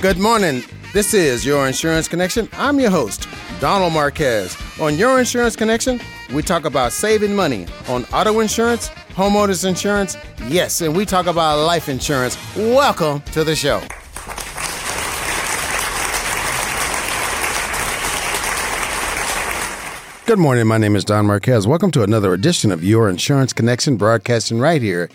Good morning. This is Your Insurance Connection. I'm your host, Donald Marquez. On Your Insurance Connection, we talk about saving money on auto insurance, homeowners insurance, yes, and we talk about life insurance. Welcome to the show. Good morning. My name is Don Marquez. Welcome to another edition of Your Insurance Connection, broadcasting right here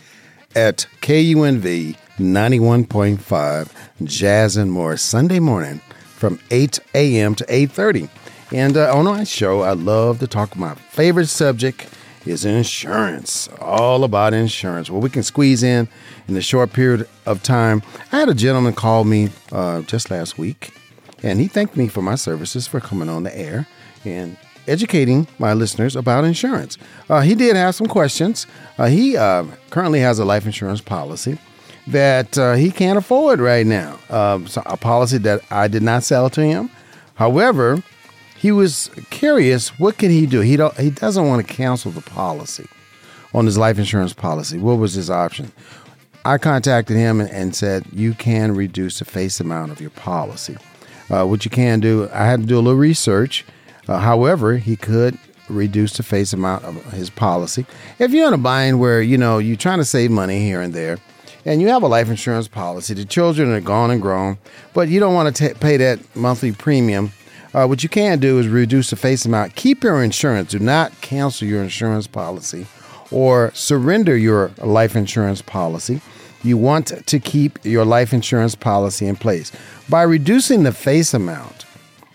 at KUNV 91.5 Jazz and More Sunday morning from 8 a.m. to 8:30. And uh, on my show, I love to talk. My favorite subject is insurance. All about insurance. Well, we can squeeze in in a short period of time. I had a gentleman call me uh, just last week, and he thanked me for my services for coming on the air and educating my listeners about insurance. Uh, he did have some questions. Uh, he uh, currently has a life insurance policy that uh, he can't afford right now. Um, so a policy that I did not sell to him. However, he was curious. What can he do? He don't. He doesn't want to cancel the policy on his life insurance policy. What was his option? I contacted him and, and said you can reduce the face amount of your policy. Uh, what you can do, I had to do a little research uh, however, he could reduce the face amount of his policy. If you're in a bind where you know you're trying to save money here and there, and you have a life insurance policy, the children are gone and grown, but you don't want to t- pay that monthly premium. Uh, what you can do is reduce the face amount. Keep your insurance. Do not cancel your insurance policy or surrender your life insurance policy. You want to keep your life insurance policy in place. By reducing the face amount,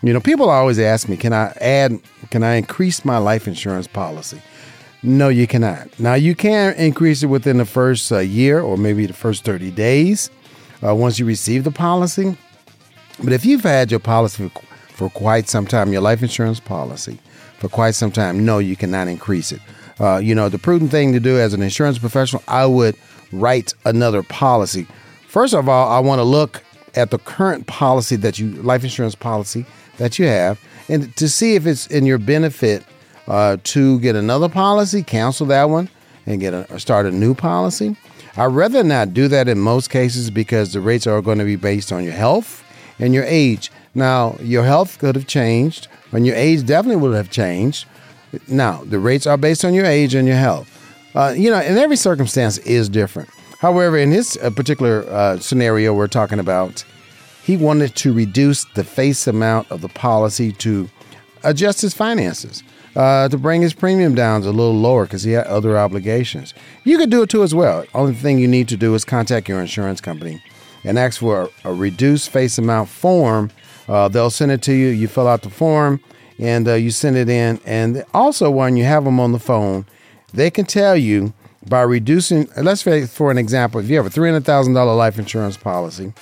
you know, people always ask me, can I add, can I increase my life insurance policy? No, you cannot. Now, you can increase it within the first uh, year or maybe the first 30 days uh, once you receive the policy. But if you've had your policy for, quite some time, your life insurance policy for quite some time, no, you cannot increase it. Uh, you know, the prudent thing to do as an insurance professional, I would write another policy. First of all, I want to look at the current policy that you, life insurance policy that you have and to see if it's in your benefit uh, to get another policy, cancel that one, and get a, start a new policy. I'd rather not do that in most cases because the rates are going to be based on your health and your age. Now, your health could have changed, and your age definitely would have changed. Now, the rates are based on your age and your health. Uh, you know, and every circumstance is different. However, in this uh, particular uh, scenario we're talking about, he wanted to reduce the face amount of the policy to adjust his finances, uh, to bring his premium down a little lower because he had other obligations. You could do it too as well. Only thing you need to do is contact your insurance company and ask for a, a reduced face amount form. Uh, they'll send it to you. You fill out the form and uh, you send it in. And also, when you have them on the phone, they can tell you by reducing. Let's say, for an example, if you have a three hundred thousand dollar life insurance policy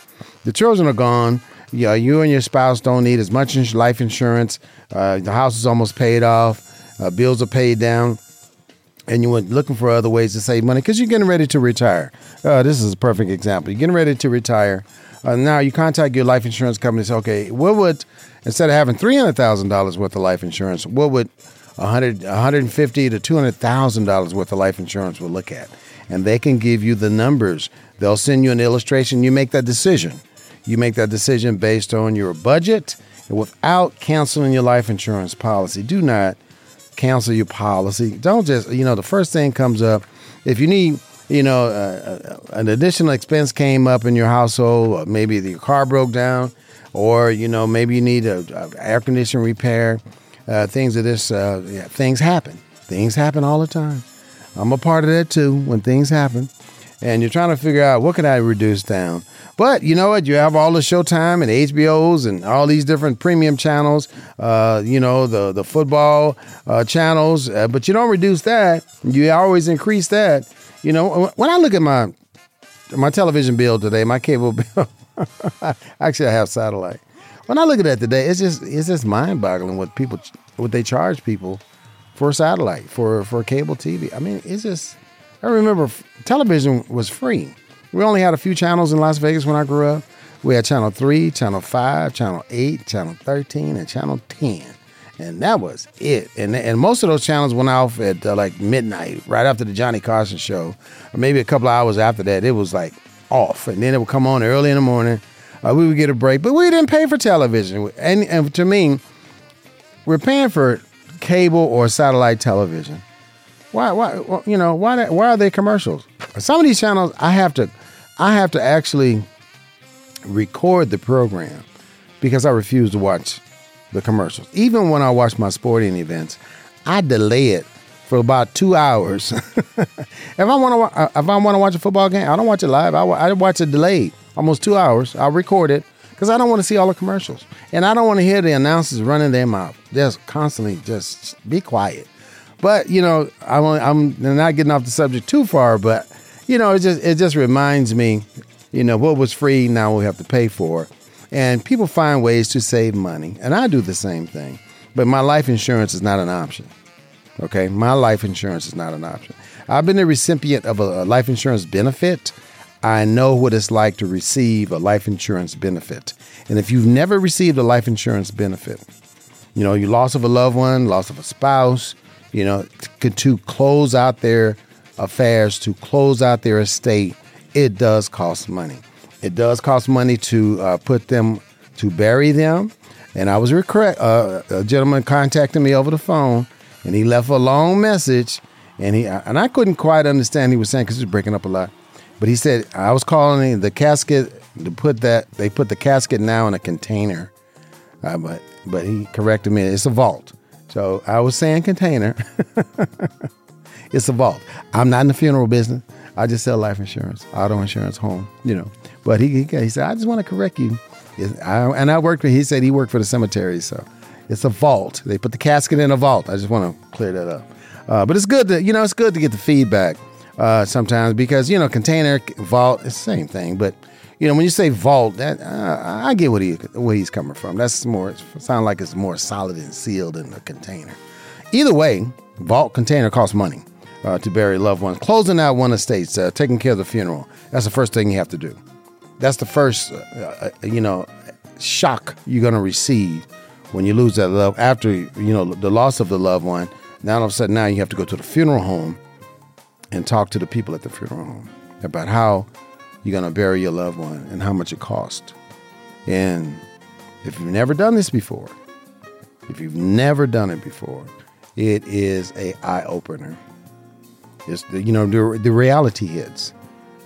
the children are gone. Yeah, you and your spouse don't need as much life insurance. Uh, the house is almost paid off. Uh, bills are paid down. And you were looking for other ways to save money because you're getting ready to retire. Uh, this is a perfect example. You're getting ready to retire. Uh, now you contact your life insurance company and say, okay, what would, instead of having $300,000 worth of life insurance, what would 100, 150 to $200,000 worth of life insurance would look at? And they can give you the numbers. They'll send you an illustration. You make that decision. You make that decision based on your budget and without canceling your life insurance policy. Do not cancel your policy. Don't just, you know, the first thing comes up. If you need, you know, uh, uh an additional expense came up in your household, maybe your car broke down, or, you know, maybe you need a, air conditioning repair, uh, things of this, uh, yeah, things happen. Things happen all the time. I'm a part of that too when things happen. And you're trying to figure out what can I reduce down? But you know what? You have all the Showtime and HBOs and all these different premium channels. Uh, you know the the football uh, channels, uh, but you don't reduce that. You always increase that. You know when I look at my my television bill today, my cable bill. Actually, I have satellite. When I look at that today, it's just it's just mind boggling what people what they charge people for satellite for for cable TV. I mean, it's just. I remember television was free. We only had a few channels in Las Vegas when I grew up. We had channel 3, channel 5, channel 8, channel 13, and channel 10. And that was it. And and most of those channels went off at uh, like midnight, right after the Johnny Carson show, or maybe a couple hours after that. It was like off, and then it would come on early in the morning. Uh, we would get a break, but we didn't pay for television. And, and to me, we're paying for cable or satellite television. Why? Why? You know why? Why are they commercials? Some of these channels, I have to, I have to actually record the program because I refuse to watch the commercials. Even when I watch my sporting events, I delay it for about two hours. if I want to, uh, if I want to watch a football game, I don't watch it live. I, I watch it delayed, almost two hours. I'll record it because I don't want to see all the commercials, and I don't want to hear the announcers running their mouth. Just constantly, just be quiet. But you know, I'm, I'm not getting off the subject too far, but you know, it just it just reminds me, you know, what was free now we have to pay for, and people find ways to save money, and I do the same thing. But my life insurance is not an option. Okay, my life insurance is not an option. I've been a recipient of a, a life insurance benefit. I know what it's like to receive a life insurance benefit. And if you've never received a life insurance benefit, you know, you loss of a loved one, loss of a spouse, you know, to, close out their affairs, to close out their estate, it does cost money. It does cost money to uh, put them, to bury them. And I was. Uh, a gentleman contacted me over the phone, and he left a long message, and he and I couldn't quite understand he was saying because he was breaking up a lot. But he said I was calling the casket to put that they put the casket now in a container, uh, but but he corrected me. It's a vault. So I was saying container. it's a vault. I'm not in the funeral business. I just sell life insurance, auto insurance, home, you know. But he, he, he said, I just want to correct you. I, and I worked for, he said he worked for the cemetery. So it's a vault. They put the casket in a vault. I just want to clear that up. Uh, but it's good to, you know, it's good to get the feedback uh, sometimes because, you know, container, vault, it's the same thing. But, you know, when you say vault, that uh, I get what he where he's coming from. That's more, sound like it's more solid and sealed in a container. Either way, vault container costs money uh, to bury loved ones. Closing out one estate, uh, taking care of the funeral. That's the first thing you have to do. That's the first, uh, uh, you know, shock you're going to receive when you lose that love. After you know the loss of the loved one, now all of a sudden now you have to go to the funeral home and talk to the people at the funeral home about how you're going to bury your loved one and how much it costs. And if you've never done this before, if you've never done it before, it is a eye opener. It's the, you know the the reality hits.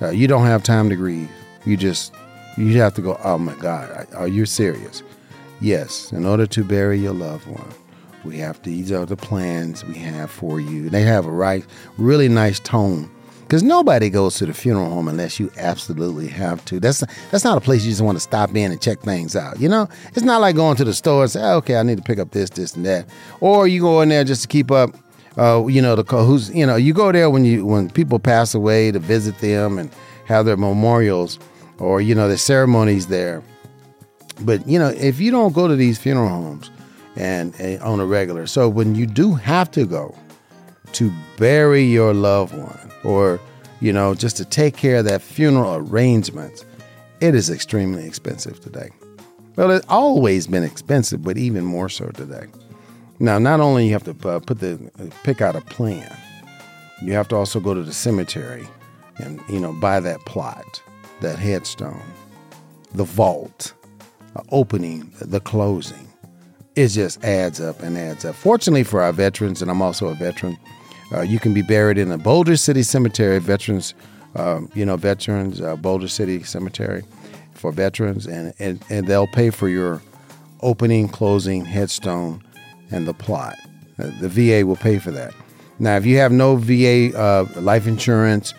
Uh, you don't have time to grieve. You just you have to go. Oh my God, are you serious? Yes. In order to bury your loved one, we have. These are the plans we have for you. They have a right, really nice tone. Because nobody goes to the funeral home unless you absolutely have to. That's that's not a place you just want to stop in and check things out. You know, it's not like going to the store and say, oh, "Okay, I need to pick up this, this, and that," or you go in there just to keep up uh, you know, the who's you know, you go there when you when people pass away to visit them and have their memorials or you know, the ceremonies there. But you know, if you don't go to these funeral homes and, and on a regular, so when you do have to go to bury your loved one or you know, just to take care of that funeral arrangements, it is extremely expensive today. Well, it's always been expensive, but even more so today. Now, not only you have to uh, put the uh, pick out a plan, you have to also go to the cemetery and you know buy that plot, that headstone, the vault, opening, the closing. It just adds up and adds up. Fortunately for our veterans, and I'm also a veteran, uh, you can be buried in the Boulder City Cemetery. Veterans, um, you know, veterans, uh, Boulder City Cemetery for veterans, and, and and they'll pay for your opening, closing, headstone and the plot. Uh, the VA will pay for that. Now, if you have no VA uh, life insurance,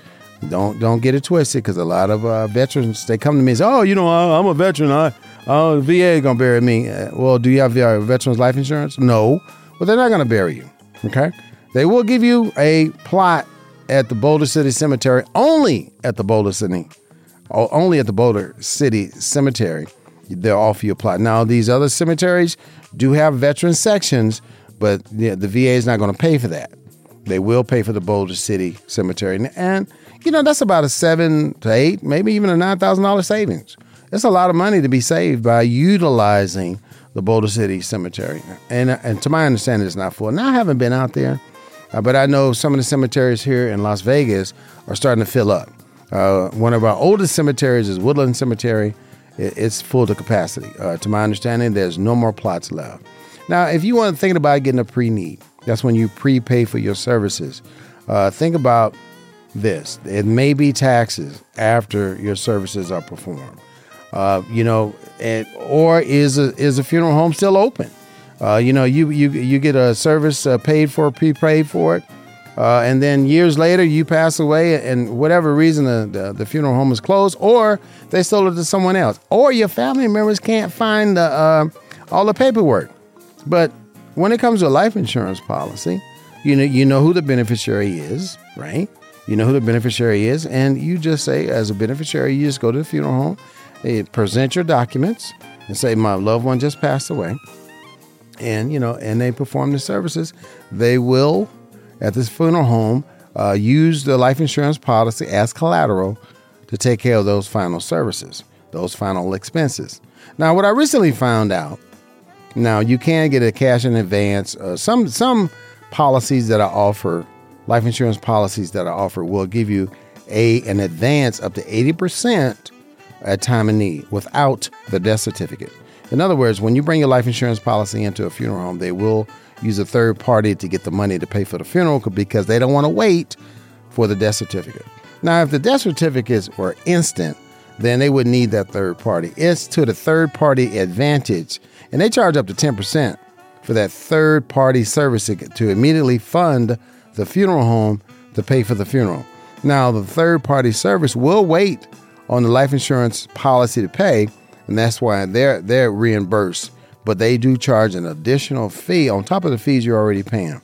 don't don't get it twisted because a lot of uh, veterans they come to me and say, "Oh, you know, I, am a veteran. I, uh, VA gonna bury me." Uh, well, do you have uh, veterans life insurance? No. Well, they're not gonna bury you. Okay. They will give you a plot at the Boulder City Cemetery, only at the Boulder City only at the Boulder City Cemetery, they'll offer you a plot. Now, these other cemeteries do have veteran sections, but the VA is not going to pay for that. They will pay for the Boulder City Cemetery. And, you know, that's about a seven to eight, maybe even a $9,000 savings. It's a lot of money to be saved by utilizing the Boulder City Cemetery. And, and to my understanding, it's not full. Now, I haven't been out there, uh, but I know some of the cemeteries here in Las Vegas are starting to fill up. Uh, one of our oldest cemeteries is Woodlawn Cemetery. It, it's full to capacity. Uh, to my understanding, there's no more plots left. Now, if you want to think about getting a pre-need, that's when you prepay for your services. Uh, think about this: it may be taxes after your services are performed. Uh, you know, and, or is a is a funeral home still open? Uh, you know, you you you get a service uh, paid for, prepaid for it, uh, and then years later you pass away, and whatever reason the, the, the funeral home is closed, or they sold it to someone else, or your family members can't find the, uh, all the paperwork. But when it comes to a life insurance policy, you know you know who the beneficiary is, right? You know who the beneficiary is, and you just say, as a beneficiary, you just go to the funeral home, present your documents, and say, "My loved one just passed away," and you know, and they perform the services. They will, at this funeral home, uh, use the life insurance policy as collateral to take care of those final services, those final expenses. Now, what I recently found out now you can get a cash in advance. Uh, some some policies that I offer, life insurance policies that I offer, will give you a an advance up to eighty percent at time of need without the death certificate. In other words, when you bring your life insurance policy into a funeral home, they will use a third party to get the money to pay for the funeral because they don't want to wait for the death certificate. Now, if the death certificates were instant, then they would need that third party. It's to the third party advantage and they charge up to 10% for that third party service to immediately fund the funeral home to pay for the funeral. Now, the third party service will wait on the life insurance policy to pay, and that's why they're they're reimbursed. But they do charge an additional fee on top of the fees you're already paying.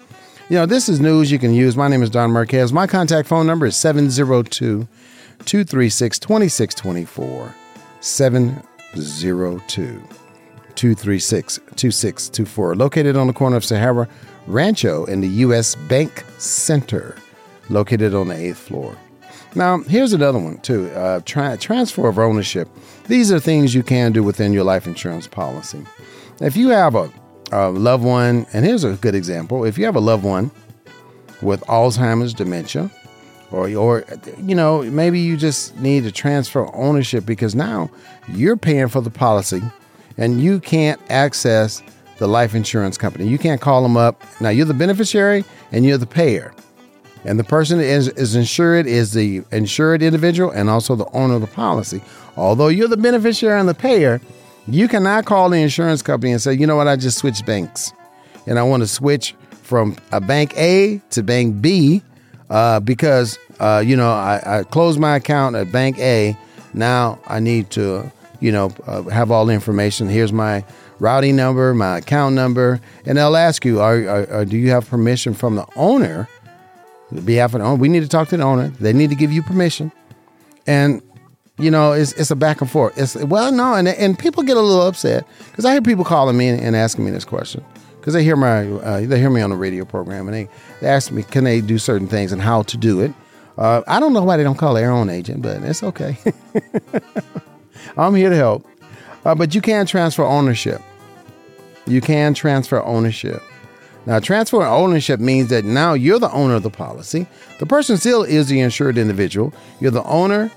You know, this is news you can use. My name is Don Marquez. My contact phone number is 702 236 2624. 702 236 2624, located on the corner of Sahara Rancho in the U.S. Bank Center, located on the eighth floor. Now, here's another one, too uh, tra- transfer of ownership. These are things you can do within your life insurance policy. If you have a, a loved one, and here's a good example if you have a loved one with Alzheimer's, dementia, or, or you know maybe you just need to transfer ownership because now you're paying for the policy and you can't access the life insurance company. You can't call them up. Now you're the beneficiary and you're the payer. And the person is, is insured is the insured individual and also the owner of the policy. Although you're the beneficiary and the payer, you cannot call the insurance company and say, you know what, I just switched banks. And I want to switch from a bank A to bank B uh, because, uh, you know, I, I closed my account at bank A. Now I need to you know, uh, have all the information. Here's my routing number, my account number, and they'll ask you, are, are, are, do you have permission from the owner? Behalf of the owner, we need to talk to the owner. They need to give you permission, and you know, it's it's a back and forth. It's well, no, and and people get a little upset because I hear people calling me and, and asking me this question because they hear my uh, they hear me on the radio program and they, they ask me can they do certain things and how to do it. Uh, I don't know why they don't call their own agent, but it's okay. I'm here to help. Uh, but you can transfer ownership. You can transfer ownership. Now, transfer ownership means that now you're the owner of the policy. The person still is the insured individual. You're the owner,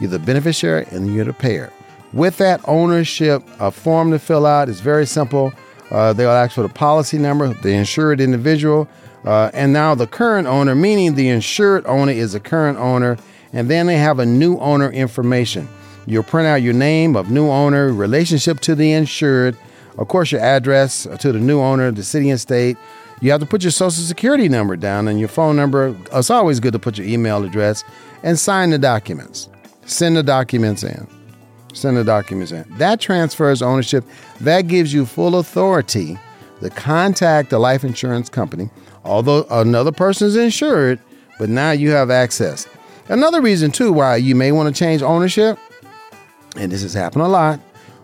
you're the beneficiary, and you're the payer. With that ownership, a form to fill out is very simple. Uh, they'll ask for the policy number, the insured individual, uh, and now the current owner, meaning the insured owner is the current owner, and then they have a new owner information. You'll print out your name of new owner, relationship to the insured, of course, your address to the new owner, the city and state. You have to put your social security number down and your phone number. It's always good to put your email address and sign the documents. Send the documents in. Send the documents in. That transfers ownership. That gives you full authority to contact the life insurance company, although another person is insured, but now you have access. Another reason, too, why you may want to change ownership and this has happened a lot,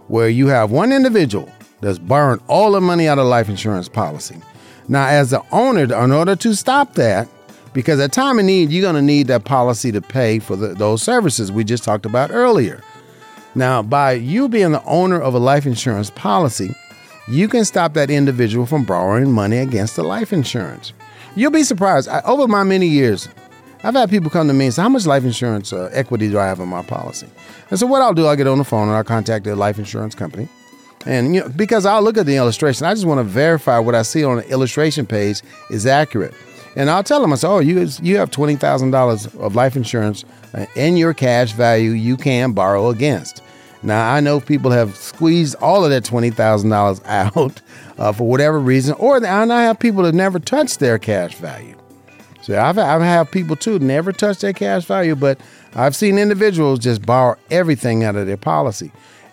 where you have one individual that's borrowing all the money out of life insurance policy. Now, as the owner, in order to stop that, because at time of need, you're going to need that policy to pay for the, those services we just talked about earlier. Now, by you being the owner of a life insurance policy, you can stop that individual from borrowing money against the life insurance. You'll be surprised. I, over my many years, I've had people come to me and say, How much life insurance uh, equity do I have in my policy? And so, what I'll do, I'll get on the phone and I'll contact the life insurance company. And you know, because I'll look at the illustration, I just want to verify what I see on the illustration page is accurate. And I'll tell them, I say, Oh, you, you have $20,000 of life insurance uh, in your cash value you can borrow against. Now, I know people have squeezed all of that $20,000 out uh, for whatever reason, or and I have people that never touch their cash value. So I've, I've had people too never touch their cash value, but I've seen individuals just borrow everything out of their policy.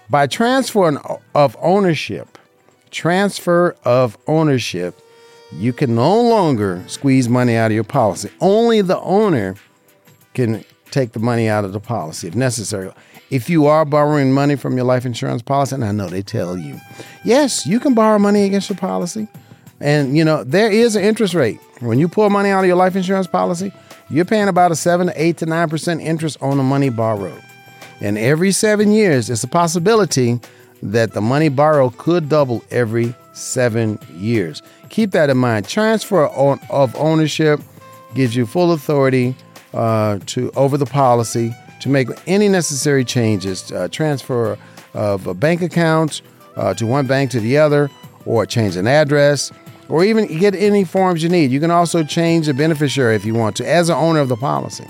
By transfer of ownership, transfer of ownership, you can no longer squeeze money out of your policy. Only the owner can take the money out of the policy if necessary. If you are borrowing money from your life insurance policy, and I know they tell you, yes, you can borrow money against your policy. And you know, there is an interest rate. When you pull money out of your life insurance policy, you're paying about a seven to eight to nine percent interest on the money borrowed. And every seven years, it's a possibility that the money borrowed could double every seven years. Keep that in mind. Transfer of ownership gives you full authority uh, to over the policy to make any necessary changes. Uh, transfer of a bank account uh, to one bank to the other, or change an address, or even get any forms you need. You can also change the beneficiary if you want to, as the owner of the policy.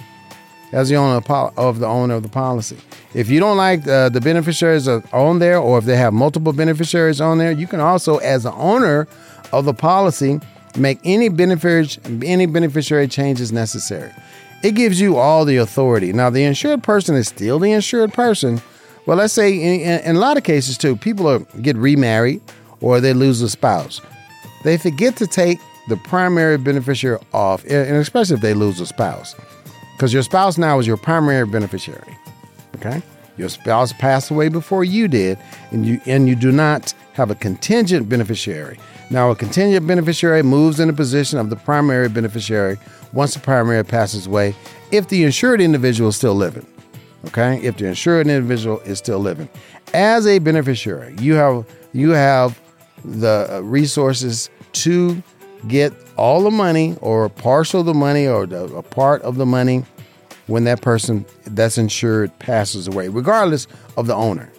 As the owner of the owner of the policy. If you don't like uh, the beneficiaries on there, or if they have multiple beneficiaries on there, you can also, as the owner of the policy, make any beneficiary any beneficiary changes necessary. It gives you all the authority. Now, the insured person is still the insured person. Well, let's say in, in a lot of cases too, people are, get remarried or they lose a spouse they forget to take the primary beneficiary off, and especially if they lose a spouse, because your spouse now is your primary beneficiary. Okay, your spouse passed away before you did, and you and you do not have a contingent beneficiary. Now, a contingent beneficiary moves in the position of the primary beneficiary once the primary passes away, if the insured individual is still living. Okay, if the insured individual is still living, as a beneficiary, you have you have the uh, resources to get all the money or partial of the money or a part of the money when that person that's insured passes away, regardless of the owner.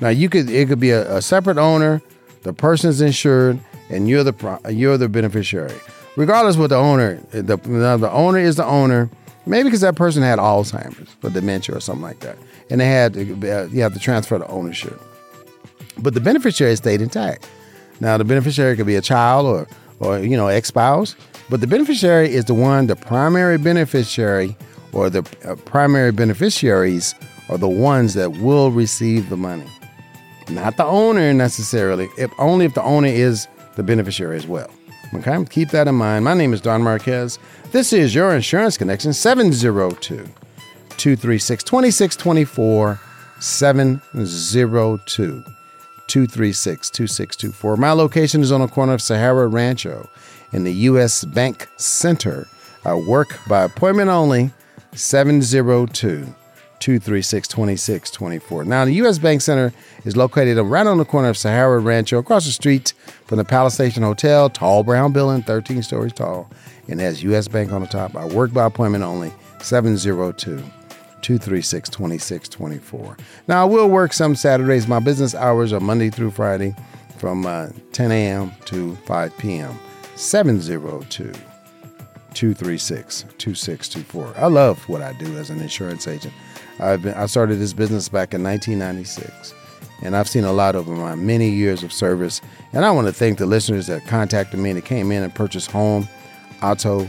Now you could it could be a, a separate owner, the person's insured, and you're the you're the beneficiary. Regardless what the owner, the the owner is the owner. Maybe because that person had Alzheimer's or dementia or something like that, and they had to, uh, you have to transfer the ownership. But the beneficiary stayed intact. Now, the beneficiary could be a child or, or you know, ex-spouse, but the beneficiary is the one, the primary beneficiary or the uh, primary beneficiaries are the ones that will receive the money, not the owner necessarily. If only if the owner is the beneficiary as well. Okay, keep that in mind. My name is Don Marquez. This is your Insurance Connection 702 236 2624 702. 236 2624. My location is on the corner of Sahara Rancho in the U.S. Bank Center. I work by appointment only 702 236 2624. Now, the U.S. Bank Center is located right on the corner of Sahara Rancho, across the street from the Palace Station Hotel, tall brown building, 13 stories tall, and has U.S. Bank on the top. I work by appointment only 702 236 2624. Now, I will work some Saturdays. My business hours are Monday through Friday from uh, 10 a.m. to 5 p.m. 702 236 2624. I love what I do as an insurance agent. I've been, I started this business back in 1996, and I've seen a lot over my many years of service. And I want to thank the listeners that contacted me that came in and purchased home, auto,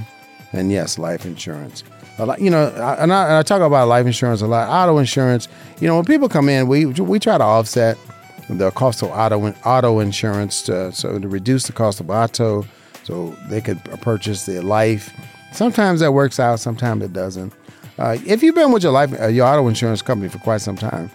and yes, life insurance lot, you know, and I, and I, talk about life insurance a lot, auto insurance. You know, when people come in, we we try to offset the cost of auto auto insurance to, so to reduce the cost of auto, so they could purchase their life. Sometimes that works out, sometimes it doesn't. Uh, if you've been with your life uh, your auto insurance company for quite some time,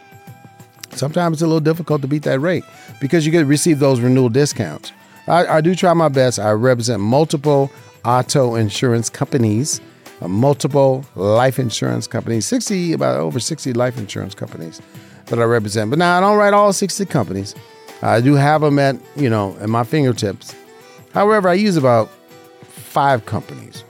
sometimes it's a little difficult to beat that rate because you get receive those renewal discounts. I, I do try my best. I represent multiple auto insurance companies, multiple life insurance companies, 60, about over 60 life insurance companies that I represent. But now I don't write all 60 companies. I do have them at, you know, at my fingertips. However, I use about five companies.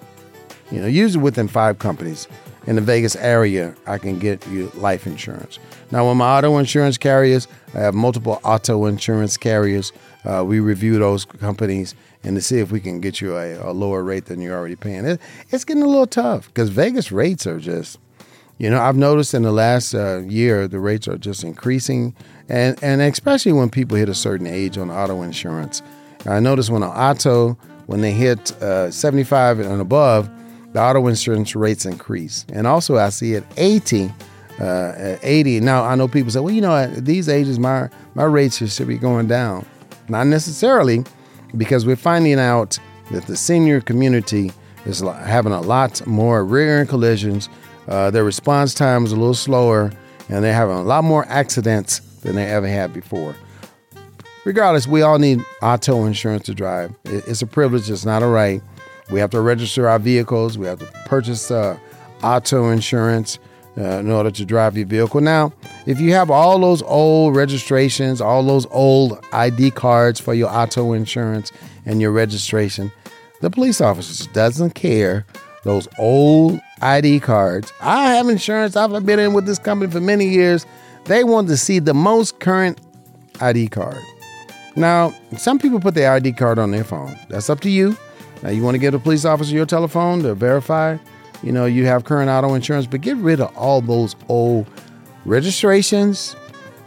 You know, usually within five companies in the Vegas area, I can get you life insurance. Now, with my auto insurance carriers, I have multiple auto insurance carriers. Uh, we review those companies and to see if we can get you a, a lower rate than you're already paying. It, it's getting a little tough because Vegas rates are just, you know, I've noticed in the last uh, year the rates are just increasing, and and especially when people hit a certain age on auto insurance. I noticed when an auto when they hit uh, 75 and above, the auto insurance rates increase. And also, I see at 80, uh, at 80. Now, I know people say, well, you know, at these ages, my, my rates should be going down. Not necessarily, because we're finding out that the senior community is having a lot more rear end collisions. Uh, their response time is a little slower, and they're having a lot more accidents than they ever had before regardless, we all need auto insurance to drive. It's a privilege, it's not a right. We have to register our vehicles, we have to purchase uh, auto insurance uh, in order to drive your vehicle. Now, if you have all those old registrations, all those old ID cards for your auto insurance and your registration, the police officer doesn't care. Those old ID cards. I have insurance. I've been in with this company for many years. They want to see the most current ID card. Now, some people put their ID card on their phone. That's up to you. Now, you want to give a police officer your telephone to verify, you know, you have current auto insurance, but get rid of all those old registrations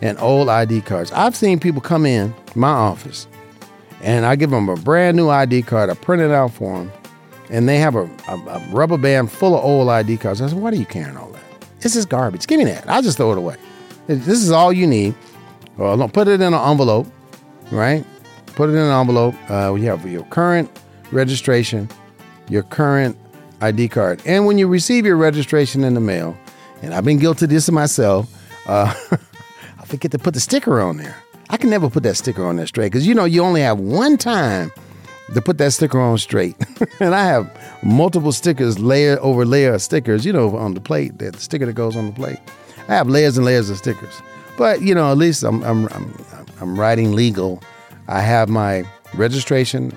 and old ID cards. I've seen people come in my office and I give them a brand new ID card. I print it out for them, and they have a, a, a rubber band full of old ID cards. I said, "Why are you carrying all that? This is garbage. Give me that. I'll just throw it away. This is all you need. Well, put it in an envelope right? Put it in an envelope. Uh, you have your current registration, your current ID card. And when you receive your registration in the mail, and I've been guilty of this myself, uh, I forget to put the sticker on there. I can never put that sticker on there straight because you know you only have one time to put that sticker on straight. and I have multiple stickers, layer over layer of stickers, you know, on the plate, the sticker that goes on the plate. I have layers and layers of stickers. But you know, at least I'm I'm I'm, I'm writing legal. I have my registration,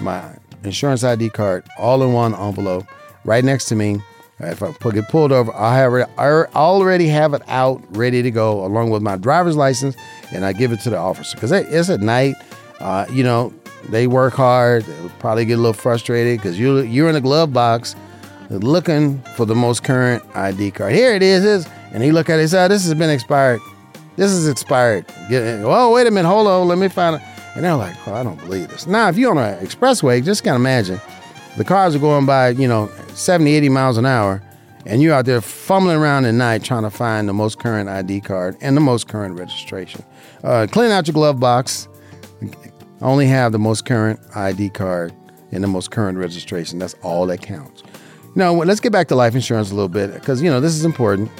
my insurance ID card, all in one envelope, right next to me. If I get pulled over, I have I already have it out, ready to go, along with my driver's license, and I give it to the officer because it's at night. Uh, you know, they work hard. They'll probably get a little frustrated because you you're in a glove box looking for the most current ID card. Here it is, and he look at it say, oh, "This has been expired." This is expired. Oh, wait a minute. Hold on. Let me find it. And they're like, oh, I don't believe this. Now, if you're on an expressway, just can't imagine the cars are going by, you know, 70, 80 miles an hour, and you're out there fumbling around at night trying to find the most current ID card and the most current registration. Uh, clean out your glove box. Only have the most current ID card and the most current registration. That's all that counts. Now, let's get back to life insurance a little bit because, you know, this is important.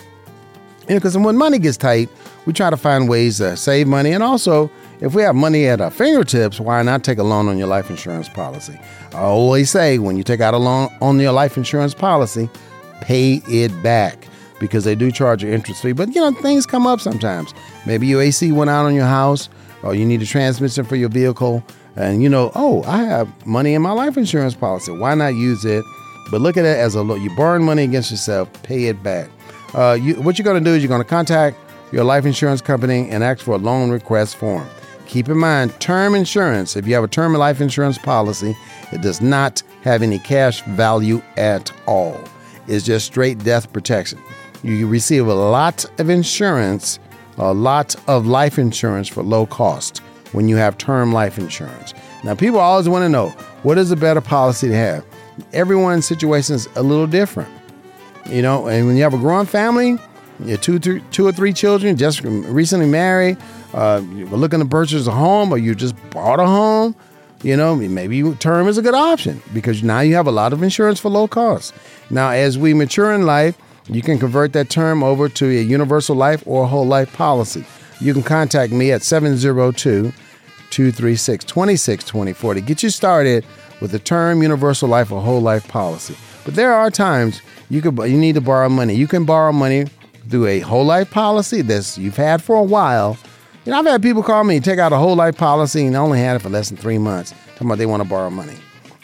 Because you know, when money gets tight, we try to find ways to save money. And also, if we have money at our fingertips, why not take a loan on your life insurance policy? I always say when you take out a loan on your life insurance policy, pay it back because they do charge an interest fee. But you know, things come up sometimes. Maybe your AC went out on your house, or you need a transmission for your vehicle, and you know, oh, I have money in my life insurance policy. Why not use it? But look at it as a loan. You borrowing money against yourself, pay it back. Uh, you, what you're going to do is you're going to contact your life insurance company and ask for a loan request form. Keep in mind, term insurance, if you have a term life insurance policy, it does not have any cash value at all. It's just straight death protection. You receive a lot of insurance, a lot of life insurance for low cost when you have term life insurance. Now, people always want to know what is a better policy to have. Everyone's situation is a little different. You know, and when you have a growing family, you two, three, two or three children, just recently married, uh, you're looking to purchase a home, or you just bought a home. You know, maybe term is a good option because now you have a lot of insurance for low cost. Now, as we mature in life, you can convert that term over to a universal life or whole life policy. you can contact me at 702 236 2624 to get you started with the term universal life or whole life policy. But there are times you could you need to borrow money. You can borrow money through a whole life policy that you've had for a while. You know, I've had people call me, take out a whole life policy, and only had it for less than three months, talking about they want to borrow money.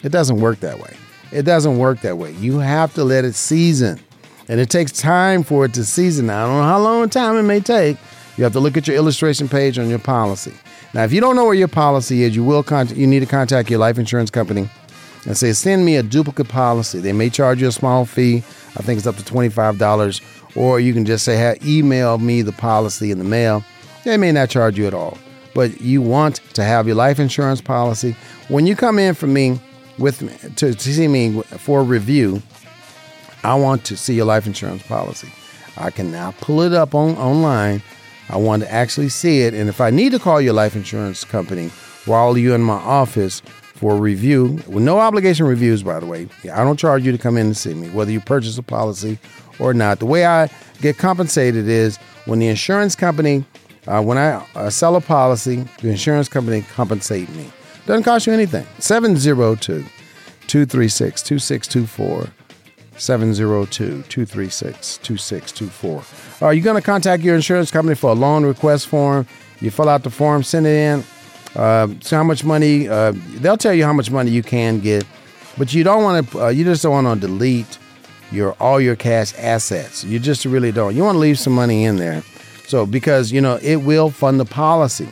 It doesn't work that way. It doesn't work that way. You have to let it season. And it takes time for it to season. Now, I don't know how long time it may take. You have to look at your illustration page on your policy. Now, if you don't know where your policy is, you will contact, you need to contact your life insurance company and say, send me a duplicate policy. They may charge you a small fee. I think it's up to $25. Or you can just say, hey, email me the policy in the mail. They may not charge you at all. But you want to have your life insurance policy. When you come in for me with me to, to see me for review, I want to see your life insurance policy. I can now pull it up on online. I want to actually see it. And if I need to call your life insurance company while you're in my office for review, with no obligation reviews, by the way, I don't charge you to come in and see me, whether you purchase a policy or not. The way I get compensated is when the insurance company, uh, when I uh, sell a policy, the insurance company compensate me. Doesn't cost you anything. 702 236 2624. 702 236 2624. Are you going to contact your insurance company for a loan request form? You fill out the form, send it in. Uh, see how much money, uh, they'll tell you how much money you can get, but you don't want to, uh, you just don't want to delete your all your cash assets. You just really don't. You want to leave some money in there. So, because, you know, it will fund the policy.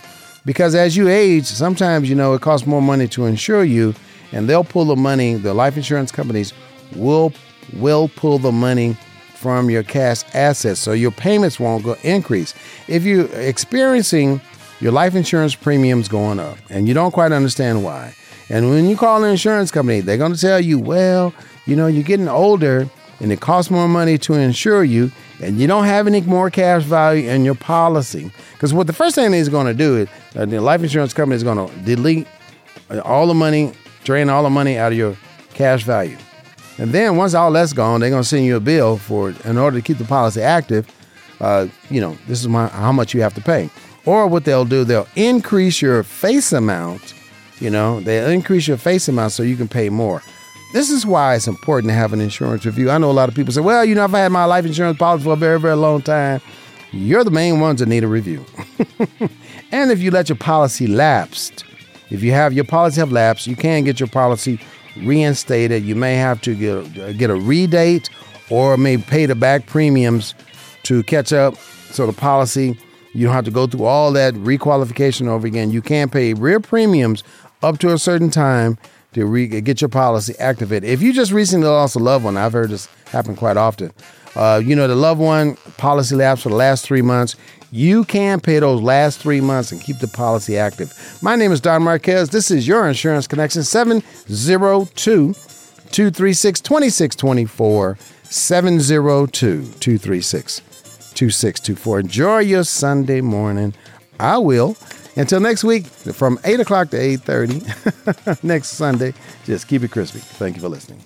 Because as you age, sometimes, you know, it costs more money to insure you, and they'll pull the money, the life insurance companies will will pull the money from your cash assets so your payments won't go increase. If you're experiencing your life insurance premiums going up and you don't quite understand why, and when you call an insurance company, they're going to tell you, well, you know, you're getting older and it costs more money to insure you and you don't have any more cash value in your policy. Because what the first thing they're going to do is uh, the life insurance company is going to delete all the money, drain all the money out of your cash value. And then once all that's gone, they're going to send you a bill for in order to keep the policy active. Uh, you know, this is my, how much you have to pay. Or what they'll do, they'll increase your face amount. You know, they'll increase your face amount so you can pay more. This is why it's important to have an insurance review. I know a lot of people say, well, you know, if I had my life insurance policy for a very, very long time, you're the main ones that need a review. and if you let your policy lapsed, if you have your policy have lapsed, you can get your policy reinstated. You may have to get, get a redate or may pay the back premiums to catch up. So the policy, you don't have to go through all that requalification over again. You can pay real premiums up to a certain time to re- get your policy activated. If you just recently lost a loved one, I've heard this happen quite often. Uh, you know, the loved one policy lapse for the last three months. You can pay those last three months and keep the policy active. My name is Don Marquez. This is your Insurance Connection 702 236 2624. 702 236 2624. Enjoy your Sunday morning. I will. Until next week, from 8 o'clock to 8.30 next Sunday, just keep it crispy. Thank you for listening.